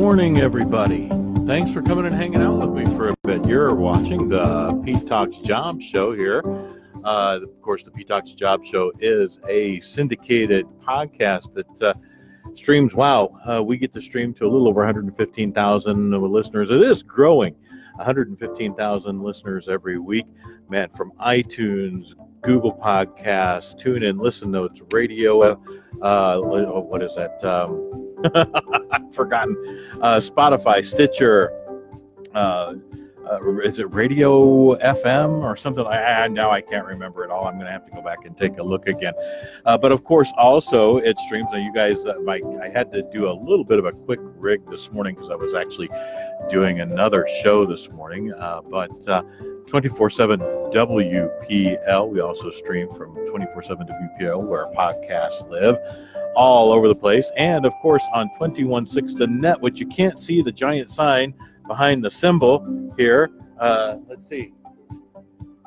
morning, everybody. Thanks for coming and hanging out with me for a bit. You're watching the Pete Talks Job Show here. Uh, of course, the Pete Talks Job Show is a syndicated podcast that uh, streams. Wow, uh, we get to stream to a little over 115,000 listeners. It is growing. 115,000 listeners every week. Man, from iTunes, Google Podcasts, TuneIn, Listen Notes, Radio. Uh, uh what is that? Um, I've forgotten. Uh, Spotify, Stitcher. Uh, is it Radio FM or something? I, now I can't remember it all. I'm going to have to go back and take a look again. Uh, but of course, also it streams. Now, you guys, uh, my, I had to do a little bit of a quick rig this morning because I was actually doing another show this morning. Uh, but uh, 24 7 WPL. We also stream from 24 7 WPL where podcasts live all over the place. And of course on 21.6 the net, which you can't see the giant sign behind the symbol here. Uh, let's see.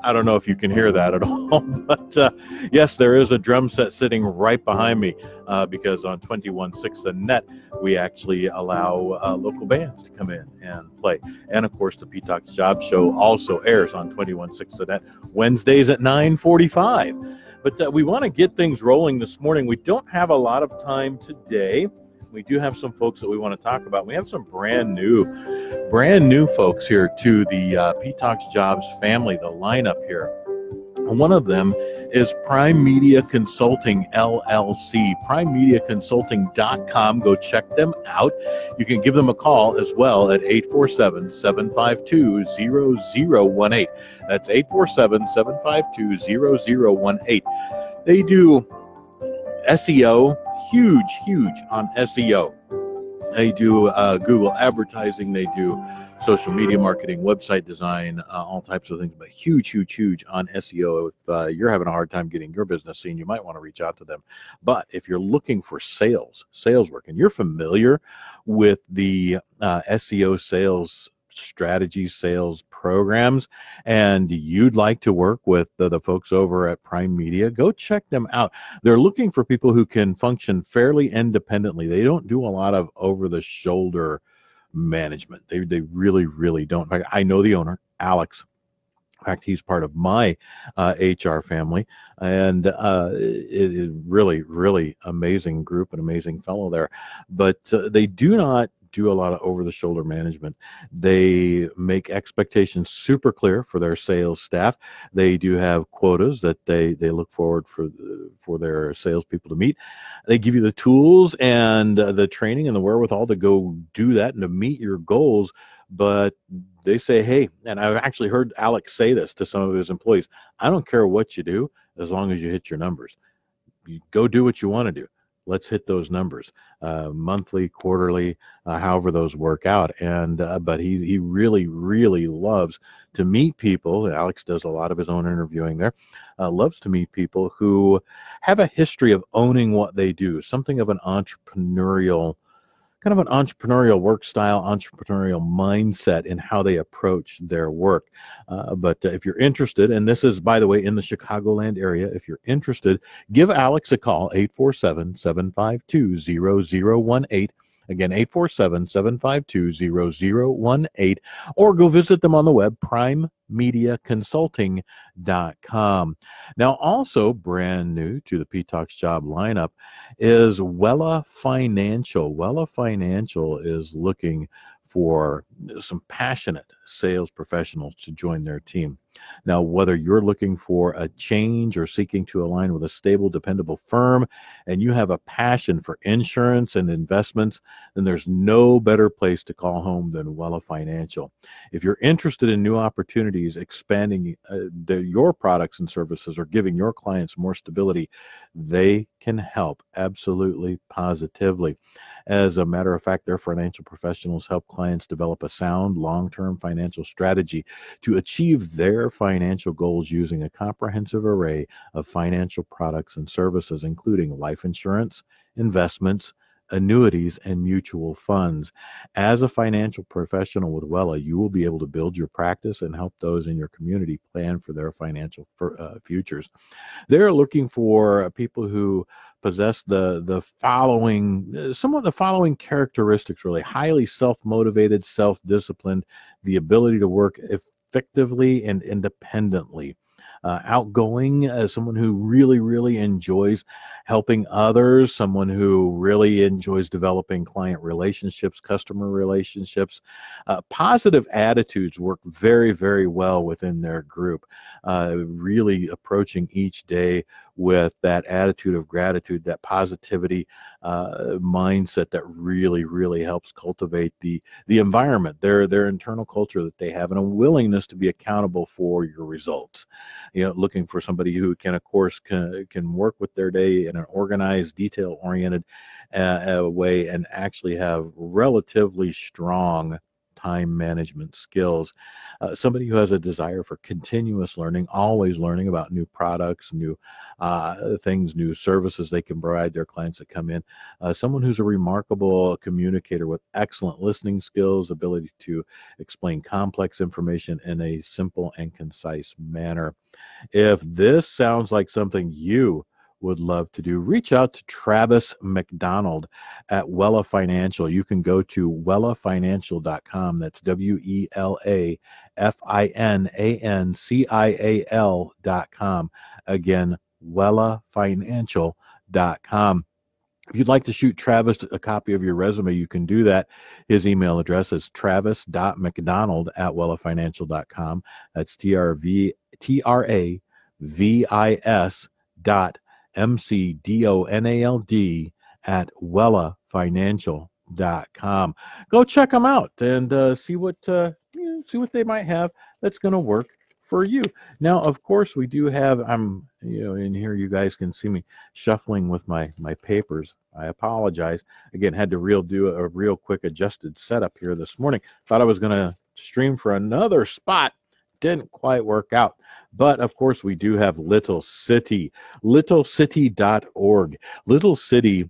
I don't know if you can hear that at all, but uh, yes, there is a drum set sitting right behind me uh, because on 21.6 the net, we actually allow uh, local bands to come in and play. And of course, the Pete Talks Job Show also airs on 21.6 the net Wednesdays at 945. But uh, we want to get things rolling this morning. We don't have a lot of time today. We do have some folks that we want to talk about. We have some brand new, brand new folks here to the uh, Talks Jobs family, the lineup here. One of them is Prime Media Consulting LLC. PrimeMediaConsulting.com. Go check them out. You can give them a call as well at 847 752 0018. That's 847 752 0018. They do SEO, huge, huge on SEO. They do uh, Google advertising. They do social media marketing, website design, uh, all types of things, but huge, huge, huge on SEO. If uh, you're having a hard time getting your business seen, you might want to reach out to them. But if you're looking for sales, sales work, and you're familiar with the uh, SEO sales strategies, sales programs, and you'd like to work with the, the folks over at Prime Media, go check them out. They're looking for people who can function fairly independently. They don't do a lot of over the shoulder management. They they really really don't. I know the owner, Alex. In fact, he's part of my uh, HR family, and uh, it is really, really amazing group, an amazing fellow there. But uh, they do not do a lot of over the shoulder management. They make expectations super clear for their sales staff. They do have quotas that they, they look forward for, for their salespeople to meet. They give you the tools and uh, the training and the wherewithal to go do that and to meet your goals. But they say, hey, and I've actually heard Alex say this to some of his employees I don't care what you do as long as you hit your numbers. You go do what you want to do let's hit those numbers uh, monthly quarterly uh, however those work out. And uh, but he he really really loves to meet people alex does a lot of his own interviewing there uh, loves to meet people who have a history of owning what they do something of an entrepreneurial kind of an entrepreneurial work style, entrepreneurial mindset in how they approach their work. Uh, but uh, if you're interested, and this is, by the way, in the Chicagoland area, if you're interested, give Alex a call, 847 752 0018. Again, 847 752 0018, or go visit them on the web, primemediaconsulting.com. Now, also brand new to the Talks job lineup is Wella Financial. Wella Financial is looking for some passionate sales professionals to join their team. Now, whether you're looking for a change or seeking to align with a stable, dependable firm, and you have a passion for insurance and investments, then there's no better place to call home than Wella Financial. If you're interested in new opportunities, expanding uh, the, your products and services, or giving your clients more stability, they can help absolutely positively. As a matter of fact, their financial professionals help clients develop a sound long term financial strategy to achieve their financial goals using a comprehensive array of financial products and services, including life insurance, investments, annuities, and mutual funds. As a financial professional with Wella, you will be able to build your practice and help those in your community plan for their financial uh, futures. They're looking for people who possess the the following uh, some of the following characteristics really highly self-motivated self-disciplined the ability to work effectively and independently uh, outgoing, uh, someone who really, really enjoys helping others, someone who really enjoys developing client relationships, customer relationships. Uh, positive attitudes work very, very well within their group, uh, really approaching each day with that attitude of gratitude, that positivity uh, mindset that really, really helps cultivate the the environment, their their internal culture that they have, and a willingness to be accountable for your results. You know, looking for somebody who can, of course, can, can work with their day in an organized, detail oriented uh, way, and actually have relatively strong time management skills. Uh, somebody who has a desire for continuous learning, always learning about new products, new uh, things, new services they can provide their clients that come in. Uh, someone who's a remarkable communicator with excellent listening skills, ability to explain complex information in a simple and concise manner. If this sounds like something you would love to do, reach out to Travis McDonald at Wella Financial. You can go to wellafinancial.com. That's W E L A F I N A N C I A L.com. Again, wellafinancial.com. If you'd like to shoot Travis a copy of your resume, you can do that. His email address is travis.mcdonald at wellafinancial.com. That's T R V T R A V I S dot M C D O N A L D at wellafinancial.com. Go check them out and uh, see what uh, see what they might have that's going to work for you. Now, of course, we do have. I'm you know in here. You guys can see me shuffling with my my papers. I apologize. Again, had to real do a real quick adjusted setup here this morning. Thought I was going to stream for another spot didn't quite work out. But of course, we do have Little City, littlecity.org. Little City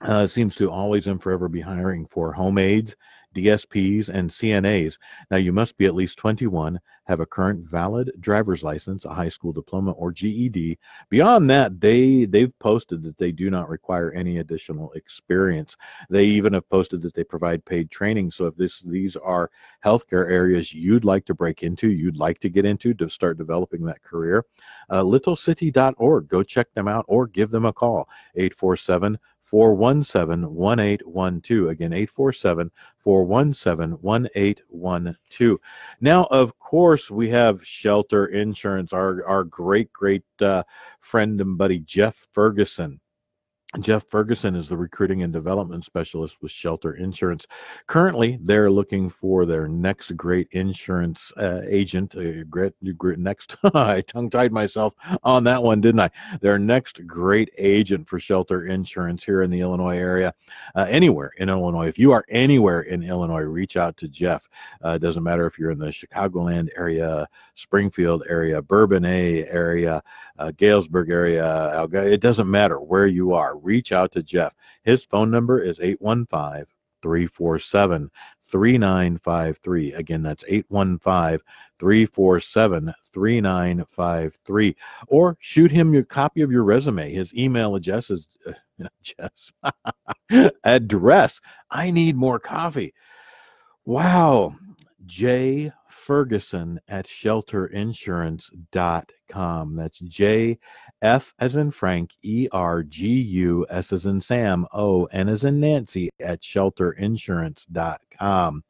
uh, seems to always and forever be hiring for home aides DSPs, and CNAs. Now, you must be at least 21, have a current valid driver's license, a high school diploma, or GED. Beyond that, they they've posted that they do not require any additional experience. They even have posted that they provide paid training. So, if this these are healthcare areas you'd like to break into, you'd like to get into to start developing that career, uh, littlecity.org. Go check them out or give them a call 847- 417 1812. Again, 847 417 1812. Now, of course, we have Shelter Insurance, our, our great, great uh, friend and buddy, Jeff Ferguson. Jeff Ferguson is the recruiting and development specialist with Shelter Insurance. Currently, they're looking for their next great insurance uh, agent. Uh, great, great, next, I tongue tied myself on that one, didn't I? Their next great agent for Shelter Insurance here in the Illinois area, uh, anywhere in Illinois. If you are anywhere in Illinois, reach out to Jeff. Uh, it doesn't matter if you're in the Chicagoland area, Springfield area, Bourbonnais area, uh, Galesburg area. It doesn't matter where you are reach out to Jeff. His phone number is 815 347 3953. Again, that's 815 347 3953. Or shoot him your copy of your resume. His email address is uh, address. I need more coffee. Wow. J Ferguson at shelterinsurance.com. That's J F as in Frank, E R G U S as in Sam, O N as in Nancy at shelterinsurance.com.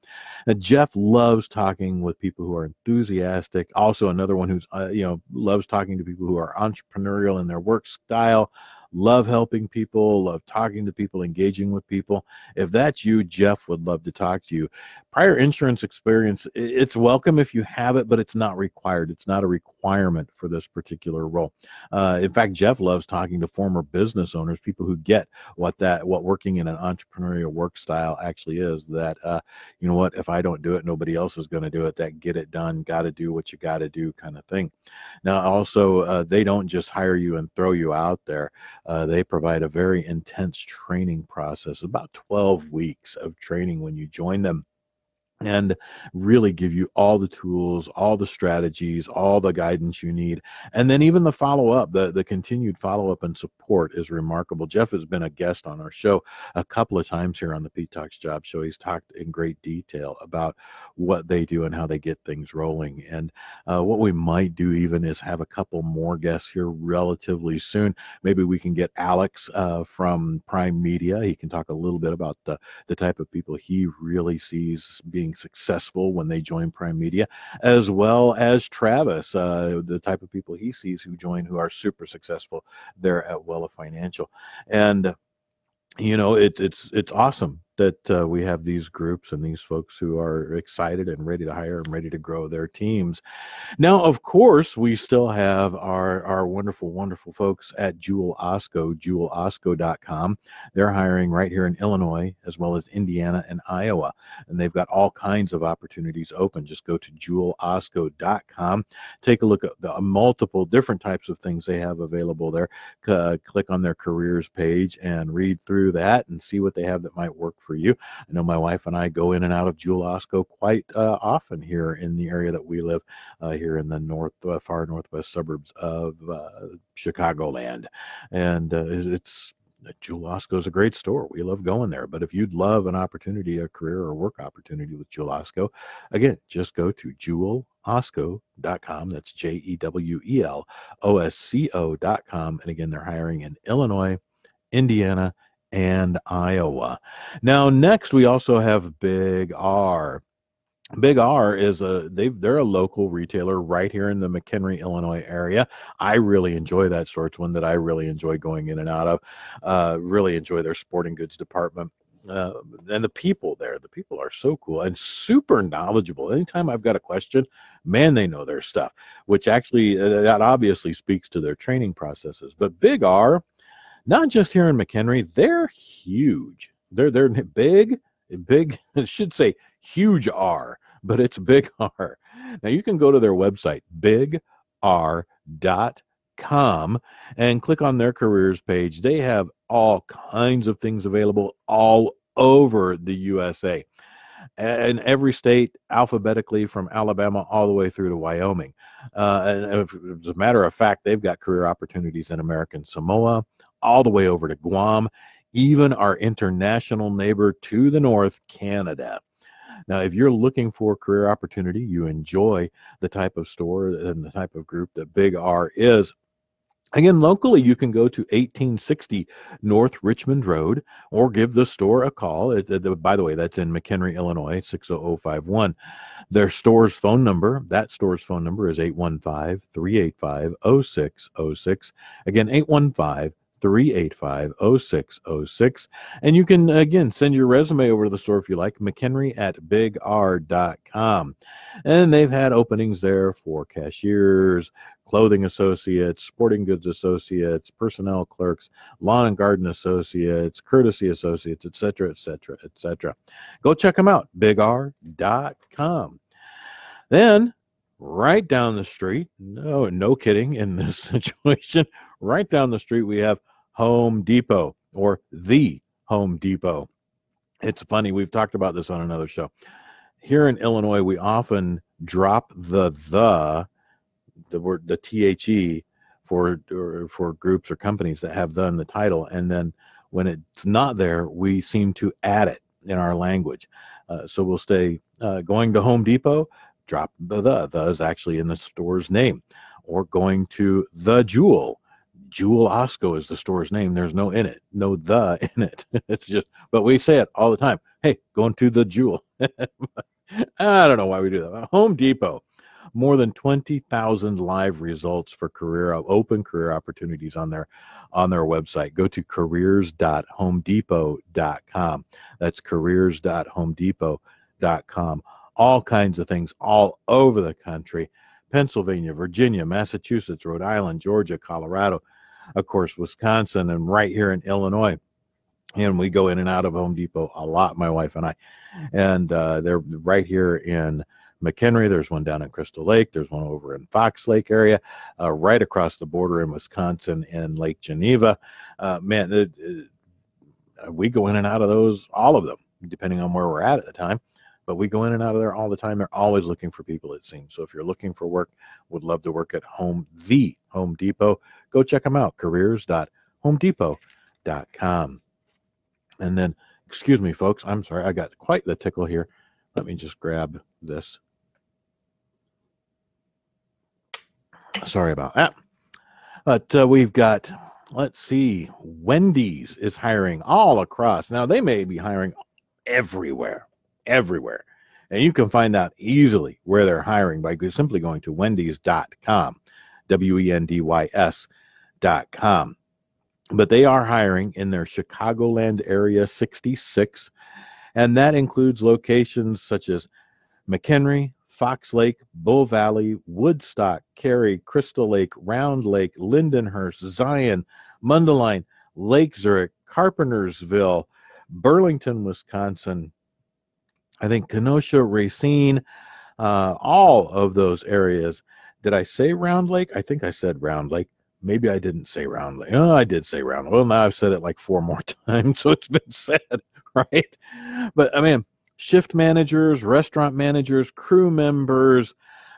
Now, Jeff loves talking with people who are enthusiastic. Also, another one who's, uh, you know, loves talking to people who are entrepreneurial in their work style, love helping people, love talking to people, engaging with people. If that's you, Jeff would love to talk to you. Prior insurance experience, it's welcome if you have it, but it's not required. It's not a requirement for this particular role. Uh, in fact, Jeff loves talking to former business owners, people who get what that what working in an entrepreneurial work style actually is. That uh, you know what, if I don't do it, nobody else is going to do it. That get it done, got to do what you got to do kind of thing. Now, also, uh, they don't just hire you and throw you out there. Uh, they provide a very intense training process, about 12 weeks of training when you join them. And really give you all the tools, all the strategies, all the guidance you need. And then even the follow up, the, the continued follow up and support is remarkable. Jeff has been a guest on our show a couple of times here on the Pete Talks Job Show. He's talked in great detail about what they do and how they get things rolling. And uh, what we might do even is have a couple more guests here relatively soon. Maybe we can get Alex uh, from Prime Media. He can talk a little bit about the, the type of people he really sees being successful when they join Prime Media, as well as Travis, uh, the type of people he sees who join who are super successful there at Wella Financial. And you know, it, it's it's awesome that uh, we have these groups and these folks who are excited and ready to hire and ready to grow their teams. Now, of course, we still have our, our wonderful, wonderful folks at Jewel Osco, jewelosco.com. They're hiring right here in Illinois as well as Indiana and Iowa. And they've got all kinds of opportunities open. Just go to jewelosco.com. Take a look at the multiple different types of things they have available there. Uh, click on their careers page and read through that and see what they have that might work for you. I know my wife and I go in and out of Jewel Osco quite uh, often here in the area that we live, uh, here in the north, uh, far northwest suburbs of uh, Chicagoland, and uh, it's. Jewel Osco is a great store. We love going there. But if you'd love an opportunity, a career or work opportunity with Jewel Osco, again, just go to Jewel jewelosco.com. That's J E W E L O S C O.com. And again, they're hiring in Illinois, Indiana, and Iowa. Now, next we also have Big R. Big R is a they they're a local retailer right here in the McHenry, Illinois area. I really enjoy that store. It's one that I really enjoy going in and out of. Uh, really enjoy their sporting goods department. Uh, and the people there, the people are so cool and super knowledgeable. Anytime I've got a question, man, they know their stuff, which actually uh, that obviously speaks to their training processes. But Big R, not just here in McHenry, they're huge. They're they're big, big. Should say huge R, but it's big R. Now you can go to their website, bigr.com, and click on their careers page. They have all kinds of things available all over the USA. And every state alphabetically from Alabama all the way through to Wyoming. Uh, and as a matter of fact, they've got career opportunities in American Samoa, all the way over to Guam, even our international neighbor to the north, Canada. Now, if you're looking for career opportunity, you enjoy the type of store and the type of group that Big R is. Again, locally, you can go to 1860 North Richmond Road or give the store a call. It, it, by the way, that's in McHenry, Illinois, 60051. Their store's phone number, that store's phone number is 815 385 0606. Again, 815 385 0606. And you can, again, send your resume over to the store if you like, McHenry at bigr.com. And they've had openings there for cashiers, clothing associates, sporting goods associates, personnel clerks, lawn and garden associates, courtesy associates, etc., etc., etc. Go check them out, bigr.com. Then, right down the street, no, no kidding in this situation, right down the street, we have Home Depot or the Home Depot. It's funny, we've talked about this on another show. Here in Illinois, we often drop the the the word the the for for groups or companies that have in the title, and then when it's not there, we seem to add it in our language. Uh, so we'll stay uh, going to Home Depot, drop the the. The is actually in the store's name, or going to the Jewel Jewel Osco is the store's name. There's no in it, no the in it. It's just, but we say it all the time. Hey, going to the Jewel. I don't know why we do that. Home Depot, more than twenty thousand live results for career open career opportunities on their on their website. Go to careers.homedepot.com. That's careers.homedepot.com. All kinds of things all over the country. Pennsylvania, Virginia, Massachusetts, Rhode Island, Georgia, Colorado, of course, Wisconsin, and right here in Illinois. And we go in and out of Home Depot a lot, my wife and I. And uh, they're right here in McHenry. There's one down in Crystal Lake. There's one over in Fox Lake area, uh, right across the border in Wisconsin in Lake Geneva. Uh, man, it, it, we go in and out of those, all of them, depending on where we're at at the time. but we go in and out of there all the time. They're always looking for people, it seems. So if you're looking for work, would love to work at Home, the Home Depot, go check them out, careers.homedepot.com. And then, excuse me, folks, I'm sorry, I got quite the tickle here. Let me just grab this. Sorry about that. But uh, we've got, let's see, Wendy's is hiring all across. Now, they may be hiring everywhere, everywhere. And you can find out easily where they're hiring by simply going to wendys.com, W E N D Y S.com. But they are hiring in their Chicagoland area 66, and that includes locations such as McHenry, Fox Lake, Bull Valley, Woodstock, Cary, Crystal Lake, Round Lake, Lindenhurst, Zion, Mundelein, Lake Zurich, Carpentersville, Burlington, Wisconsin. I think Kenosha, Racine, uh, all of those areas. Did I say Round Lake? I think I said Round Lake. Maybe I didn't say Round Lake. Oh, I did say Round. Well, now I've said it like four more times, so it's been said, right? But I mean, shift managers, restaurant managers, crew members,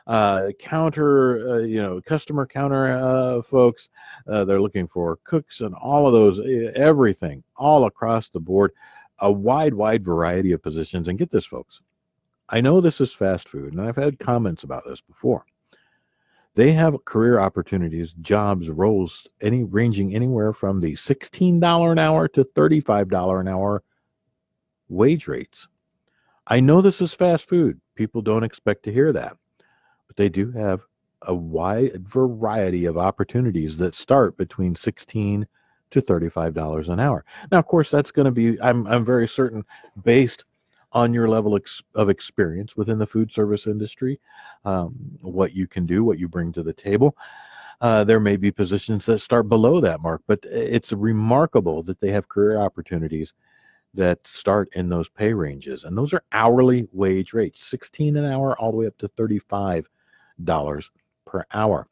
uh, counter, uh, you know, customer counter uh, folks. Uh, they're looking for cooks and all of those, everything, all across the board. A wide, wide variety of positions. And get this, folks. I know this is fast food, and I've had comments about this before. They have career opportunities, jobs, roles, any ranging anywhere from the $16 an hour to $35 an hour wage rates. I know this is fast food. People don't expect to hear that, but they do have a wide variety of opportunities that start between 16 to $35 an hour. Now, of course, that's going to be, I'm, I'm very certain, based on your level of experience within the food service industry, um, what you can do, what you bring to the table. Uh, there may be positions that start below that mark, but it's remarkable that they have career opportunities that start in those pay ranges. And those are hourly wage rates 16 an hour, all the way up to $35 per hour.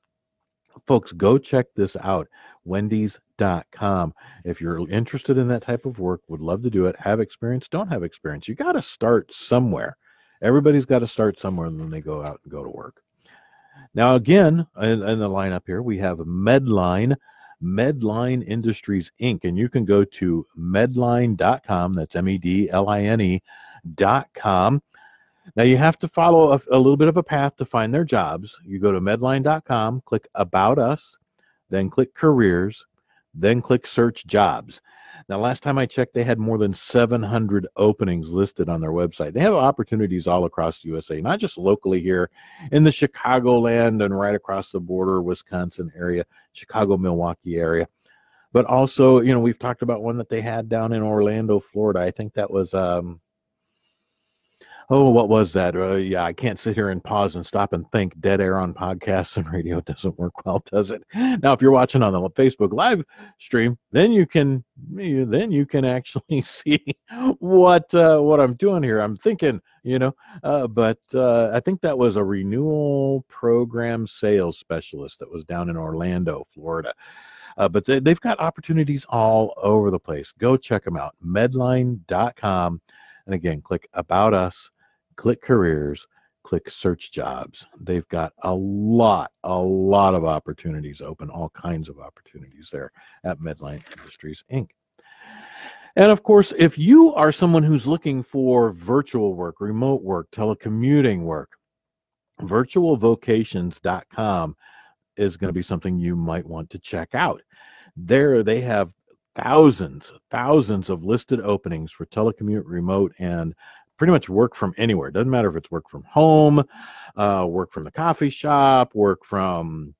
Folks, go check this out. Wendy's.com. If you're interested in that type of work, would love to do it, have experience, don't have experience, you got to start somewhere. Everybody's got to start somewhere and then they go out and go to work. Now, again, in, in the lineup here, we have Medline Medline Industries Inc. And you can go to medline.com. That's M E D L I N E M D L I N E.com. Now you have to follow a, a, little bit of a path to find their jobs. You go to medline.com, click About Us, then click Careers, then click Search Jobs. Now, last time I checked, they had more than 700 openings listed on their website. They have opportunities all across the USA, not just locally here in the Chicagoland and right across the border, Wisconsin area, Chicago, Milwaukee area. But also, you know, we've talked about one that they had down in Orlando, Florida. I think that was um, oh, what was that? Uh, yeah, I can't sit here and pause and stop and think. Dead air on podcasts and radio doesn't work well, does it? Now, if you're watching on the Facebook live stream, then you can then you can actually see what uh, what I'm doing here. I'm thinking, you know, uh, but uh, I think that was a renewal program sales specialist that was down in Orlando, Florida. Uh, but they, have got opportunities all over the place. Go check them out. Medline.com. And again, click About Us click careers, click search jobs. They've got a lot, a lot of opportunities open, all kinds of opportunities there at Medline Industries Inc. And of course, if you are someone who's looking for virtual work, remote work, telecommuting work, virtualvocations.com is going to be something you might want to check out. There, they have thousands, thousands of listed openings for telecommute, remote, and pretty much work from anywhere. Doesn't matter if it's work from home, uh, work from the coffee shop, work from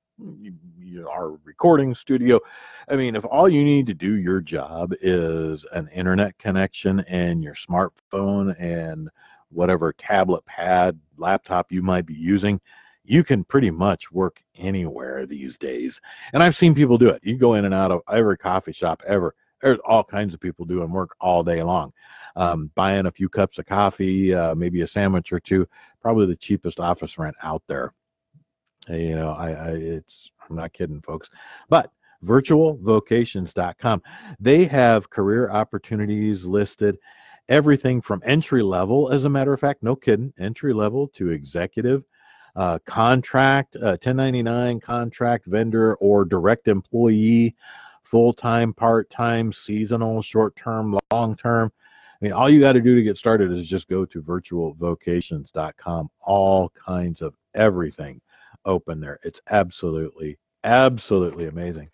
our recording studio. I mean, if all you need to do your job is an internet connection and your smartphone and whatever tablet, pad, laptop you might be using, you can pretty much work anywhere these days. And I've seen people do it. You go in and out of every coffee shop ever. There's all kinds of people doing work all day long um, buying a few cups of coffee, uh, maybe a sandwich or two, probably the cheapest office rent out there. You know, I, I it's I'm not kidding, folks. But virtualvocations.com, they have career opportunities listed everything from entry level, as a matter of fact, no kidding, entry level to executive, uh, contract, uh, 1099 contract vendor, or direct employee, full time, part time, seasonal, short term, long term. I mean, all you got to do to get started is just go to virtualvocations.com. All kinds of everything open there. It's absolutely, absolutely amazing.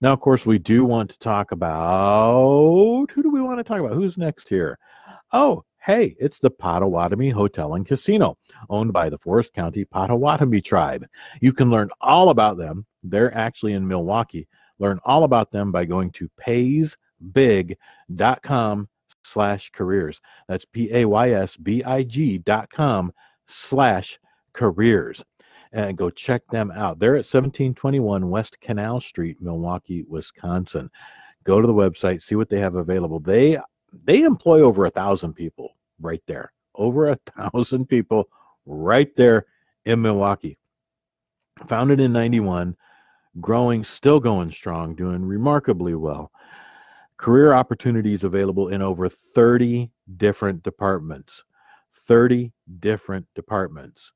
Now, of course, we do want to talk about who do we want to talk about? Who's next here? Oh, hey, it's the Potawatomi Hotel and Casino, owned by the Forest County Potawatomi tribe. You can learn all about them. They're actually in Milwaukee. Learn all about them by going to paysbig.com slash careers. That's P-A-Y-S-B-I-G dot com slash careers and go check them out. They're at 1721 West Canal Street, Milwaukee, Wisconsin. Go to the website, see what they have available. They they employ over a thousand people right there. Over a thousand people right there in Milwaukee. Founded in 91, growing, still going strong, doing remarkably well. Career opportunities available in over 30 different departments. 30 different departments.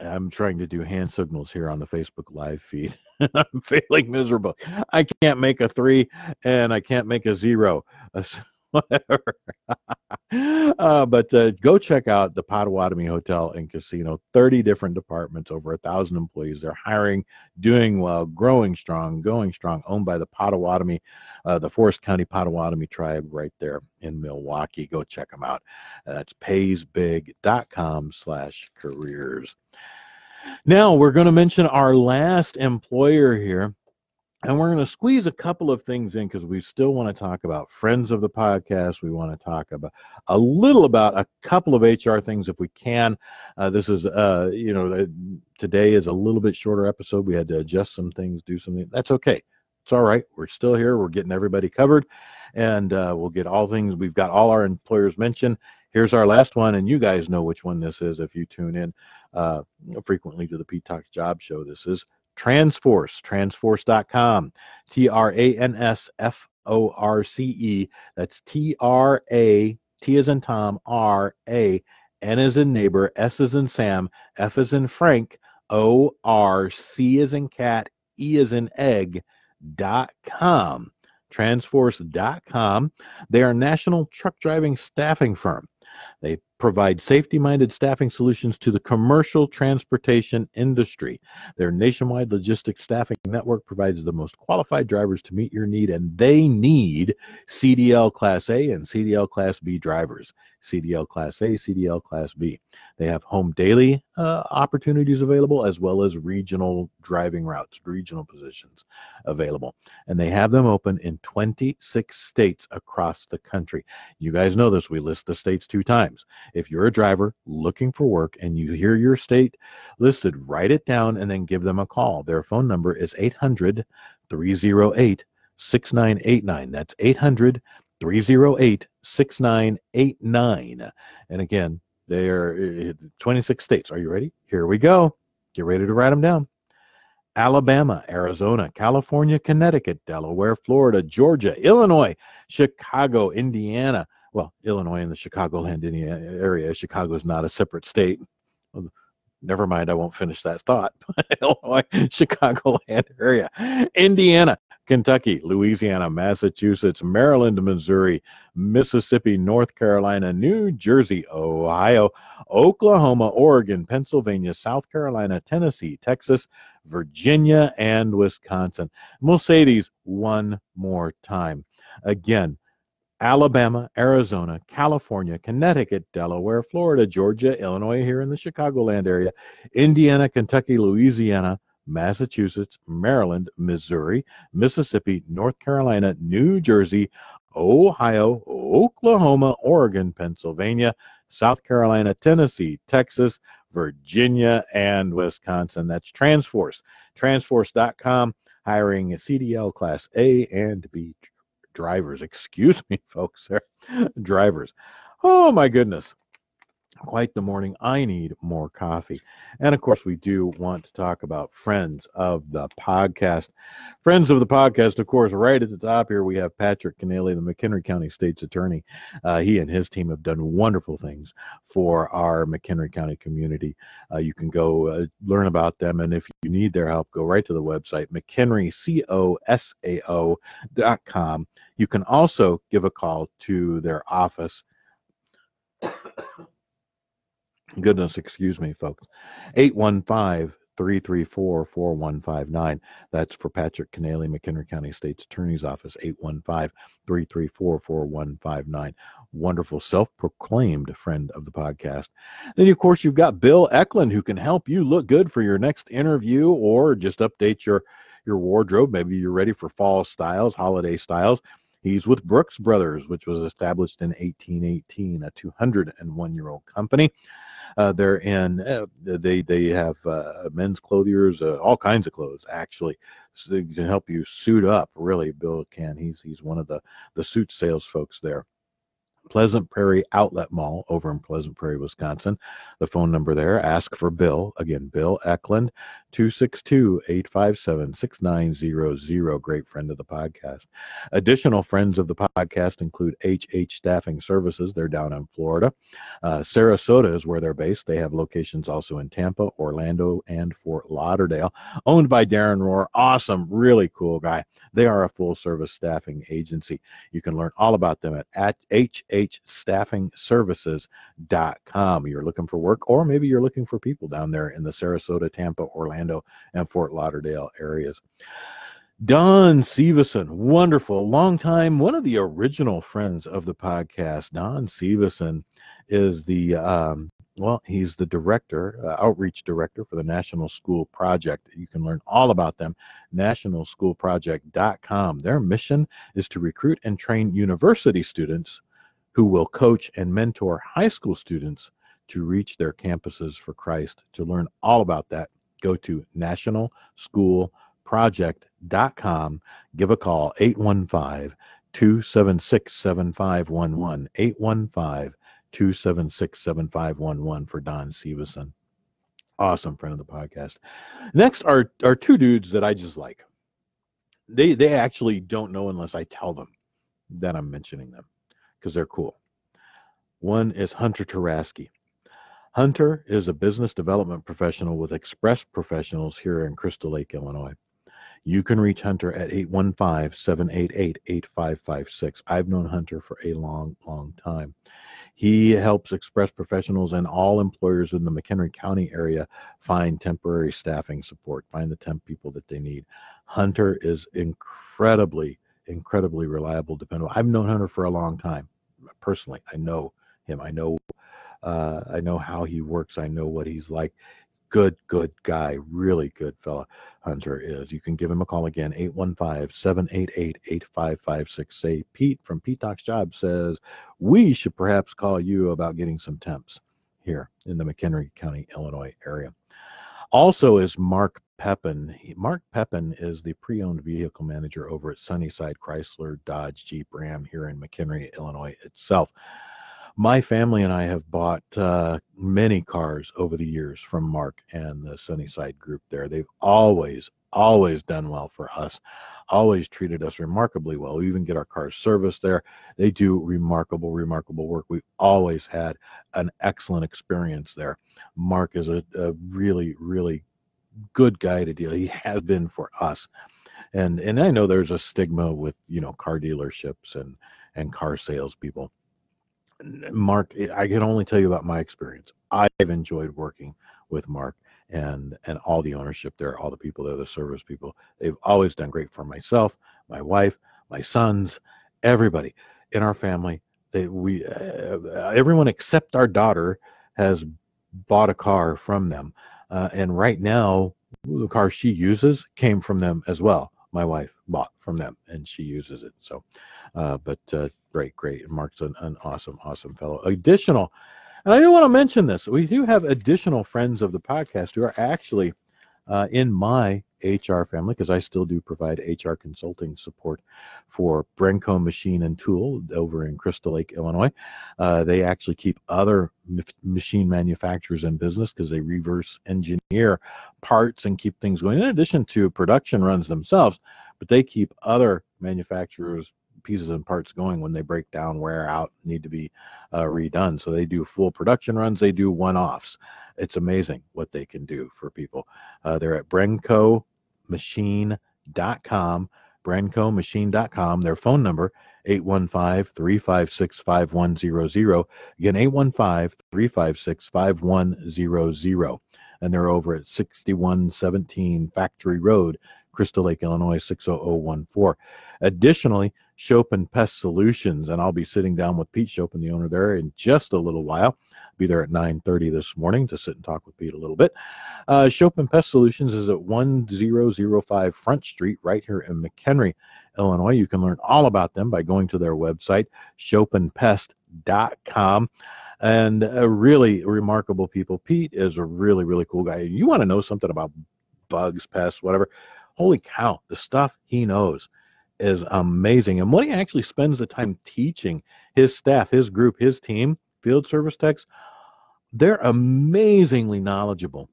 I'm trying to do hand signals here on the Facebook live feed. I'm feeling miserable. I can't make a three and I can't make a zero. Whatever. uh, but uh, go check out the Potawatomi Hotel and Casino. 30 different departments, over a thousand employees. They're hiring, doing well, growing strong, going strong. Owned by the Potawatomi, uh, the Forest County Potawatomi tribe, right there in Milwaukee. Go check them out. That's paysbig.com slash careers. Now we're going to mention our last employer here. And we're going to squeeze a couple of things in because we still want to talk about friends of the podcast. We want to talk about a little about a couple of HR things if we can. Uh, this is, uh, you know, today is a little bit shorter episode. We had to adjust some things, do something. That's okay. It's all right. We're still here. We're getting everybody covered, and uh, we'll get all things. We've got all our employers mentioned. Here's our last one, and you guys know which one this is if you tune in uh, frequently to the Pete Talks Job Show. This is Transforce, transforce.com, T R A N S F O R C E. That's T R A, T as in Tom, R A, N as in neighbor, S as in Sam, F as in Frank, O R C as in cat, E as in egg, dot com. Transforce.com. They are a national truck driving staffing firm. They provide safety minded staffing solutions to the commercial transportation industry. Their nationwide logistics staffing network provides the most qualified drivers to meet your need, and they need CDL Class A and CDL Class B drivers. CDL Class A, CDL Class B. They have home daily uh, opportunities available as well as regional driving routes, regional positions available. And they have them open in 26 states across the country. You guys know this. We list the states two times. If you're a driver looking for work and you hear your state listed, write it down and then give them a call. Their phone number is 800 308 6989. That's 800 308 6989. And again, they are uh, 26 states. Are you ready? Here we go. Get ready to write them down. Alabama, Arizona, California, Connecticut, Delaware, Florida, Georgia, Illinois, Chicago, Indiana. Well, Illinois and the Chicagoland area. Chicago is not a separate state. Never mind, I won't finish that thought. Illinois, Chicagoland area. Indiana, Kentucky, Louisiana, Massachusetts, Maryland, Missouri, Mississippi, North Carolina, New Jersey, Ohio, Oklahoma, Oregon, Pennsylvania, South Carolina, Tennessee, Texas, Virginia, and Wisconsin. And we'll say these one more time. Again, Alabama, Arizona, California, Connecticut, Delaware, Florida, Georgia, Illinois, here in the Chicagoland area, Indiana, Kentucky, Louisiana, Massachusetts, Maryland, Missouri, Mississippi, North Carolina, New Jersey, Ohio, Oklahoma, Oregon, Pennsylvania, South Carolina, Tennessee, Texas, Virginia, and Wisconsin. That's Transforce. Transforce.com, hiring CDL Class A and B drivers. Excuse me, folks, sir. drivers. Oh, my goodness. Quite the morning. I need more coffee. And of course, we do want to talk about friends of the podcast. Friends of the podcast, of course, right at the top here, we have Patrick Kennelly, the McHenry County State's Attorney. Uh, he and his team have done wonderful things for our McHenry County community. Uh, you can go uh, learn about them. And if you need their help, go right to the website, McHenryCOSAO.com. You can also give a call to their office goodness, excuse me, folks. 815 334 4159. That's for Patrick Kennelly, McHenry County State's Attorney's Office, 815 334 4159. Wonderful self proclaimed friend of the podcast. Then, of course, you've got Bill Eklund who can help you look good for your next interview or just update your, your wardrobe. Maybe you're ready for fall styles, holiday styles. He's with Brooks Brothers, which was established in 1818, a 201 year old company. Uh, they're in uh, they they have uh, men's clothiers, uh, all kinds of clothes actually, so they can help you suit up. Really, Bill can. He's he's one of the the suit sales folks there. Pleasant Prairie Outlet Mall over in Pleasant Prairie, Wisconsin. The phone number there, ask for Bill. Again, Bill Eklund, 262 857 6900. Great friend of the podcast. Additional friends of the podcast include HH Staffing Services. They're down in Florida. Uh, Sarasota is where they're based. They have locations also in Tampa, Orlando, and Fort Lauderdale. Owned by Darren Rohr. Awesome, really cool guy. They are a full service staffing agency. You can learn all about them at, at hhstaffingservices.com. You're looking for work, or maybe you're looking for people down there in the Sarasota, Tampa, Orlando, and Fort Lauderdale areas. Don Severson, wonderful, long time, one of the original friends of the podcast. Don Severson is the um, well, he's the director, uh, outreach director for the National School Project. You can learn all about them, nationalschoolproject.com. Their mission is to recruit and train university students who will coach and mentor high school students to reach their campuses for Christ. To learn all about that, go to nationalschoolproject.com. Give a call 815 276 7511. 815 276 7511 for Don Severson. Awesome friend of the podcast. Next are, are two dudes that I just like. They they actually don't know unless I tell them that I'm mentioning them because they're cool. One is Hunter Taraski. Hunter is a business development professional with Express Professionals here in Crystal Lake, Illinois. You can reach Hunter at 815 788 8556. I've known Hunter for a long, long time. He helps express professionals and all employers in the McHenry County area find temporary staffing support, find the temp people that they need. Hunter is incredibly, incredibly reliable, dependable. I've known Hunter for a long time. Personally, I know him. I know uh, I know how he works. I know what he's like good, good guy, really good fella, Hunter is. You can give him a call again, 815 788 8556. Say, Pete from Pete Job says, we should perhaps call you about getting some temps here in the McHenry County, Illinois area. Also, is Mark Pepin. Mark Pepin is the pre owned vehicle manager over at Sunnyside Chrysler Dodge Jeep Ram here in McHenry, Illinois itself my family and I have bought uh, many cars over the years from Mark and the Sunnyside group there. They've always, always done well for us, always treated us remarkably well. We even get our cars serviced there. They do remarkable, remarkable work. We've always had an excellent experience there. Mark is a, a really, really good guy to deal. He has been for us. And and I know there's a stigma with, you know, car dealerships and and car salespeople Mark, I can only tell you about my experience. I've enjoyed working with Mark and and all the ownership there, all the people there, the service people. They've always done great for myself, my wife, my sons, everybody in our family. They we uh, everyone except our daughter has bought a car from them, uh, and right now the car she uses came from them as well. My wife bought from them, and she uses it. So, uh, but uh, great, great. Mark's an, an awesome, awesome fellow. Additional, and I do want to mention this. We do have additional friends of the podcast who are actually uh, in my HR family, because I still do provide HR consulting support for Brenco Machine and Tool over in Crystal Lake, Illinois. Uh, they actually keep other m- machine manufacturers in business because they reverse engineer parts and keep things going, in addition to production runs themselves, but they keep other manufacturers pieces and parts going when they break down, wear out, need to be uh, redone. So they do full production runs, they do one offs. It's amazing what they can do for people. Uh, they're at brencomachine.com, brencomachine.com. Their phone number, 815-356-5100. Again, 815-356-5100. And they're over at 6117 Factory Road, Crystal Lake, Illinois, 60014. Additionally, Chopin Pest Solutions, and I'll be sitting down with Pete Chopin, the owner there, in just a little while. Be there at 9:30 this morning to sit and talk with Pete a little bit. Uh, Chopin Pest Solutions is at 1005 Front Street, right here in McHenry, Illinois. You can learn all about them by going to their website, chopinpest.com. And uh, really remarkable people. Pete is a really, really cool guy. You want to know something about bugs, pests, whatever? Holy cow, the stuff he knows is amazing. And what he actually spends the time teaching his staff, his group, his team, field service techs, they're amazingly knowledgeable,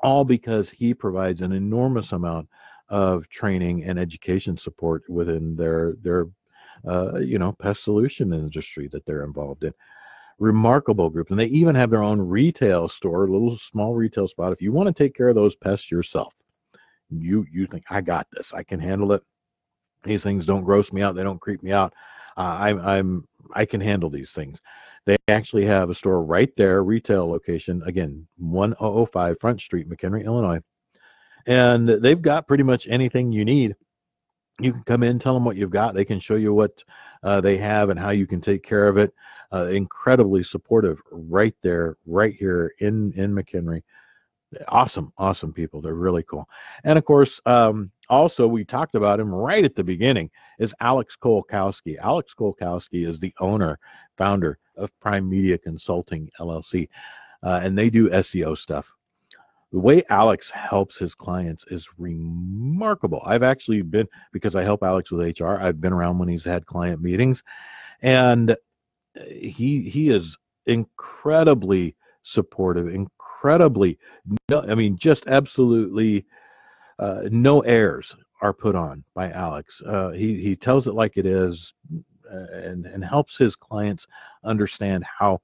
all because he provides an enormous amount of training and education support within their their uh, you know pest solution industry that they're involved in. Remarkable group, and they even have their own retail store, a little small retail spot. If you want to take care of those pests yourself, you you think I got this, I can handle it these things don't gross me out. They don't creep me out. Uh, I'm I'm I can handle these things. They actually have a store right there, retail location. Again, 1005 Front Street, McHenry, Illinois, and they've got pretty much anything you need. You can come in, tell them what you've got. They can show you what uh, they have and how you can take care of it. Uh, incredibly supportive, right there, right here in in McHenry awesome awesome people they're really cool and of course um, also we talked about him right at the beginning is alex kolkowski. Alex kolkowski is the owner founder of prime media consulting llc uh, and they do seo stuff. The way alex helps his clients is remarkable. I've actually been because i help alex with hr i've been around when he's had client meetings and uh, he he is incredibly supportive incredibly i mean just absolutely uh, no airs are put on by alex. Uh, he he tells it like it is uh, and and helps his clients understand how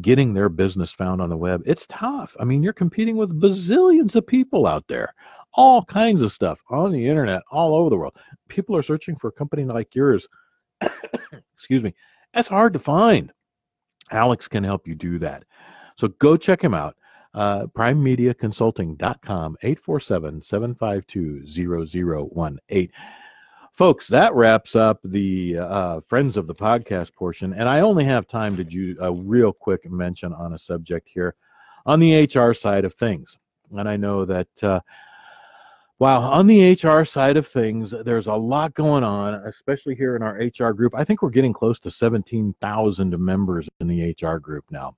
getting their business found on the web it's tough. I mean you're competing with bazillions of people out there. All kinds of stuff on the internet all over the world. People are searching for a company like yours. Excuse me. That's hard to find. Alex can help you do that. So go check him out uh, primemediaconsulting.com, 847-752-0018. Folks, that wraps up the uh, Friends of the Podcast portion, and I only have time to do a real quick mention on a subject here on the HR side of things. And I know that uh, Wow, on the HR side of things, there's a lot going on, especially here in our HR group. I think we're getting close to 17,000 members in the HR group now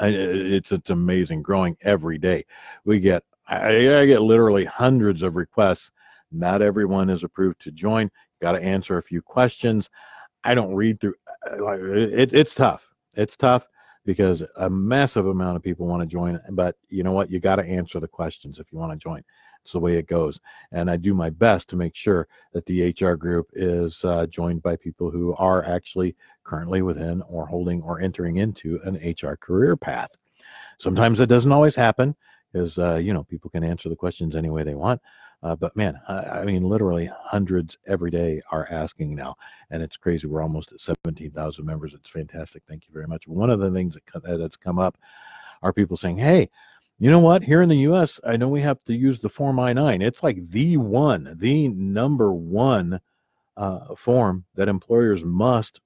it's it's amazing, growing every day. We get I, I get literally hundreds of requests. Not everyone is approved to join. Got to answer a few questions. I don't read through. Uh, it, it's tough. It's tough because a massive amount of people want to join. But you know what? You got to answer the questions if you want to join. It's the way it goes. And I do my best to make sure that the HR group is uh, joined by people who are actually currently within or holding or entering into an HR career path. Sometimes it doesn't always happen because, uh, you know, people can answer the questions any way they want. Uh, but man, I, I, mean, literally hundreds every day are asking now, and it's crazy. We're almost at 17,000 members. It's fantastic. Thank you very much. One of the things that, that's come up are people saying, "Hey, you know what? Here in the U.S., I know we have to use the Form I-9. It's like the one, the number one uh, form that employers must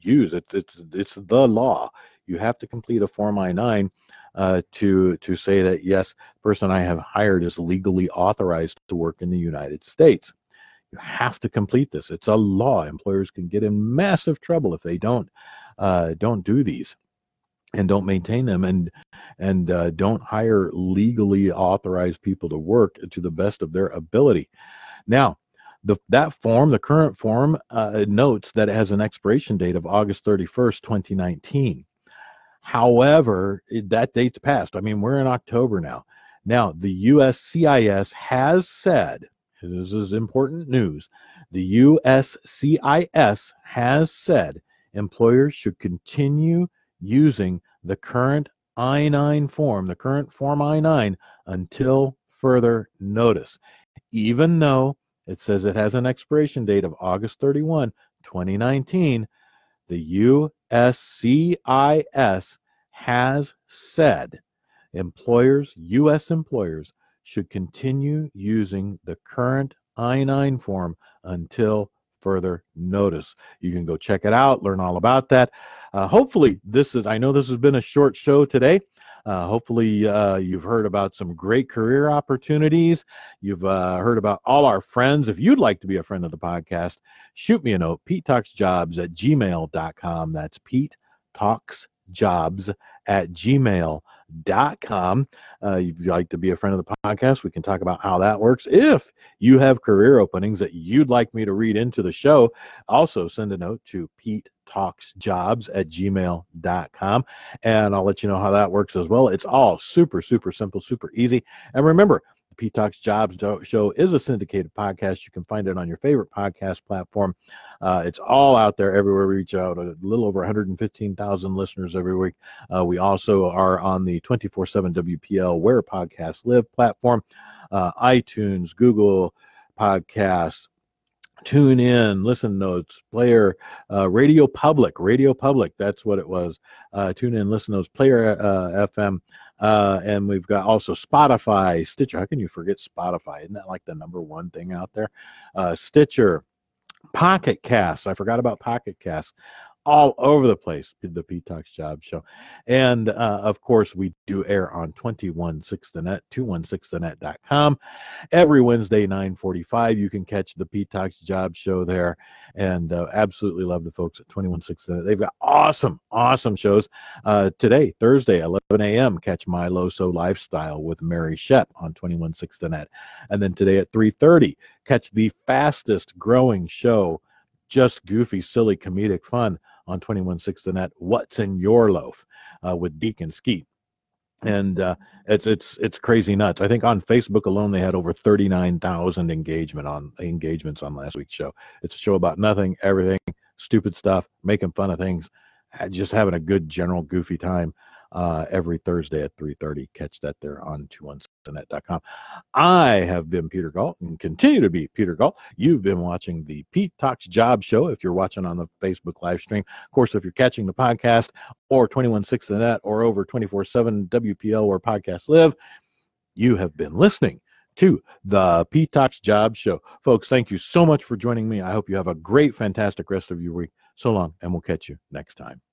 use. It's it's it's the law. You have to complete a Form I-9 uh, to to say that yes, person I have hired is legally authorized to work in the United States. You have to complete this. It's a law. Employers can get in massive trouble if they don't uh, don't do these. And don't maintain them and and uh, don't hire legally authorized people to work to the best of their ability. Now, the, that form, the current form, uh, notes that it has an expiration date of August 31st, 2019. However, it, that date's passed. I mean, we're in October now. Now, the USCIS has said, this is important news, the USCIS has said employers should continue using the current I 9 form, the current Form I 9, until further notice, even though it says it has an expiration date of August 31, 2019. The USCIS has said employers, U.S. employers, should continue using the current I 9 form until further notice. You can go check it out, learn all about that. Uh, hopefully, this is, I know this has been a short show today. Uh, hopefully, uh, you've heard about some great career opportunities. You've uh, heard about all our friends. If you'd like to be a friend of the podcast, shoot me a note, Pete Talks Jobs at gmail.com. That's Pete Talks Jobs at gmail.com. Uh, if you'd like to be a friend of the podcast, we can talk about how that works. If you have career openings that you'd like me to read into the show, also send a note to Pete talksjobs at gmail.com and i'll let you know how that works as well. It's all super super simple super easy. And remember Pete Talks Jobs Show is a syndicated podcast. You can find it on your favorite podcast platform. Uh, it's all out there everywhere we reach out. A little over 115,000 listeners every week. Uh, we also are on the 24 7 WPL Where Podcasts Live platform, uh, iTunes, Google Podcasts, TuneIn listen notes player uh, radio public radio public that's what it was uh, TuneIn listen notes player uh, fm uh, and we've got also Spotify, Stitcher. How can you forget Spotify? Isn't that like the number one thing out there? Uh, Stitcher, Pocket Cast. I forgot about Pocket Cast all over the place, the Talks Job Show. And uh, of course, we do air on 216thenet, 216thenet.com. Every Wednesday, 945, you can catch the Talks Job Show there. And uh, absolutely love the folks at 216thenet. They've got awesome, awesome shows. Uh, today, Thursday, 11 a.m., catch My Loso Lifestyle with Mary Shep on 216thenet. And then today at 3.30, catch the fastest growing show just goofy, silly, comedic fun on 216 the net. What's in your loaf uh, with Deacon Skeet? And uh, it's it's it's crazy nuts. I think on Facebook alone they had over 39,000 engagement on engagements on last week's show. It's a show about nothing, everything, stupid stuff, making fun of things, just having a good general goofy time uh, every Thursday at 3.30. Catch that there on 216net.com. I have been Peter Galt and continue to be Peter Galt. You've been watching the Pete Talks Job Show if you're watching on the Facebook live stream. Of course, if you're catching the podcast or 216 the net or over 24-7 WPL where podcasts live, you have been listening to the Pete Talks Job Show. Folks, thank you so much for joining me. I hope you have a great, fantastic rest of your week. So long, and we'll catch you next time.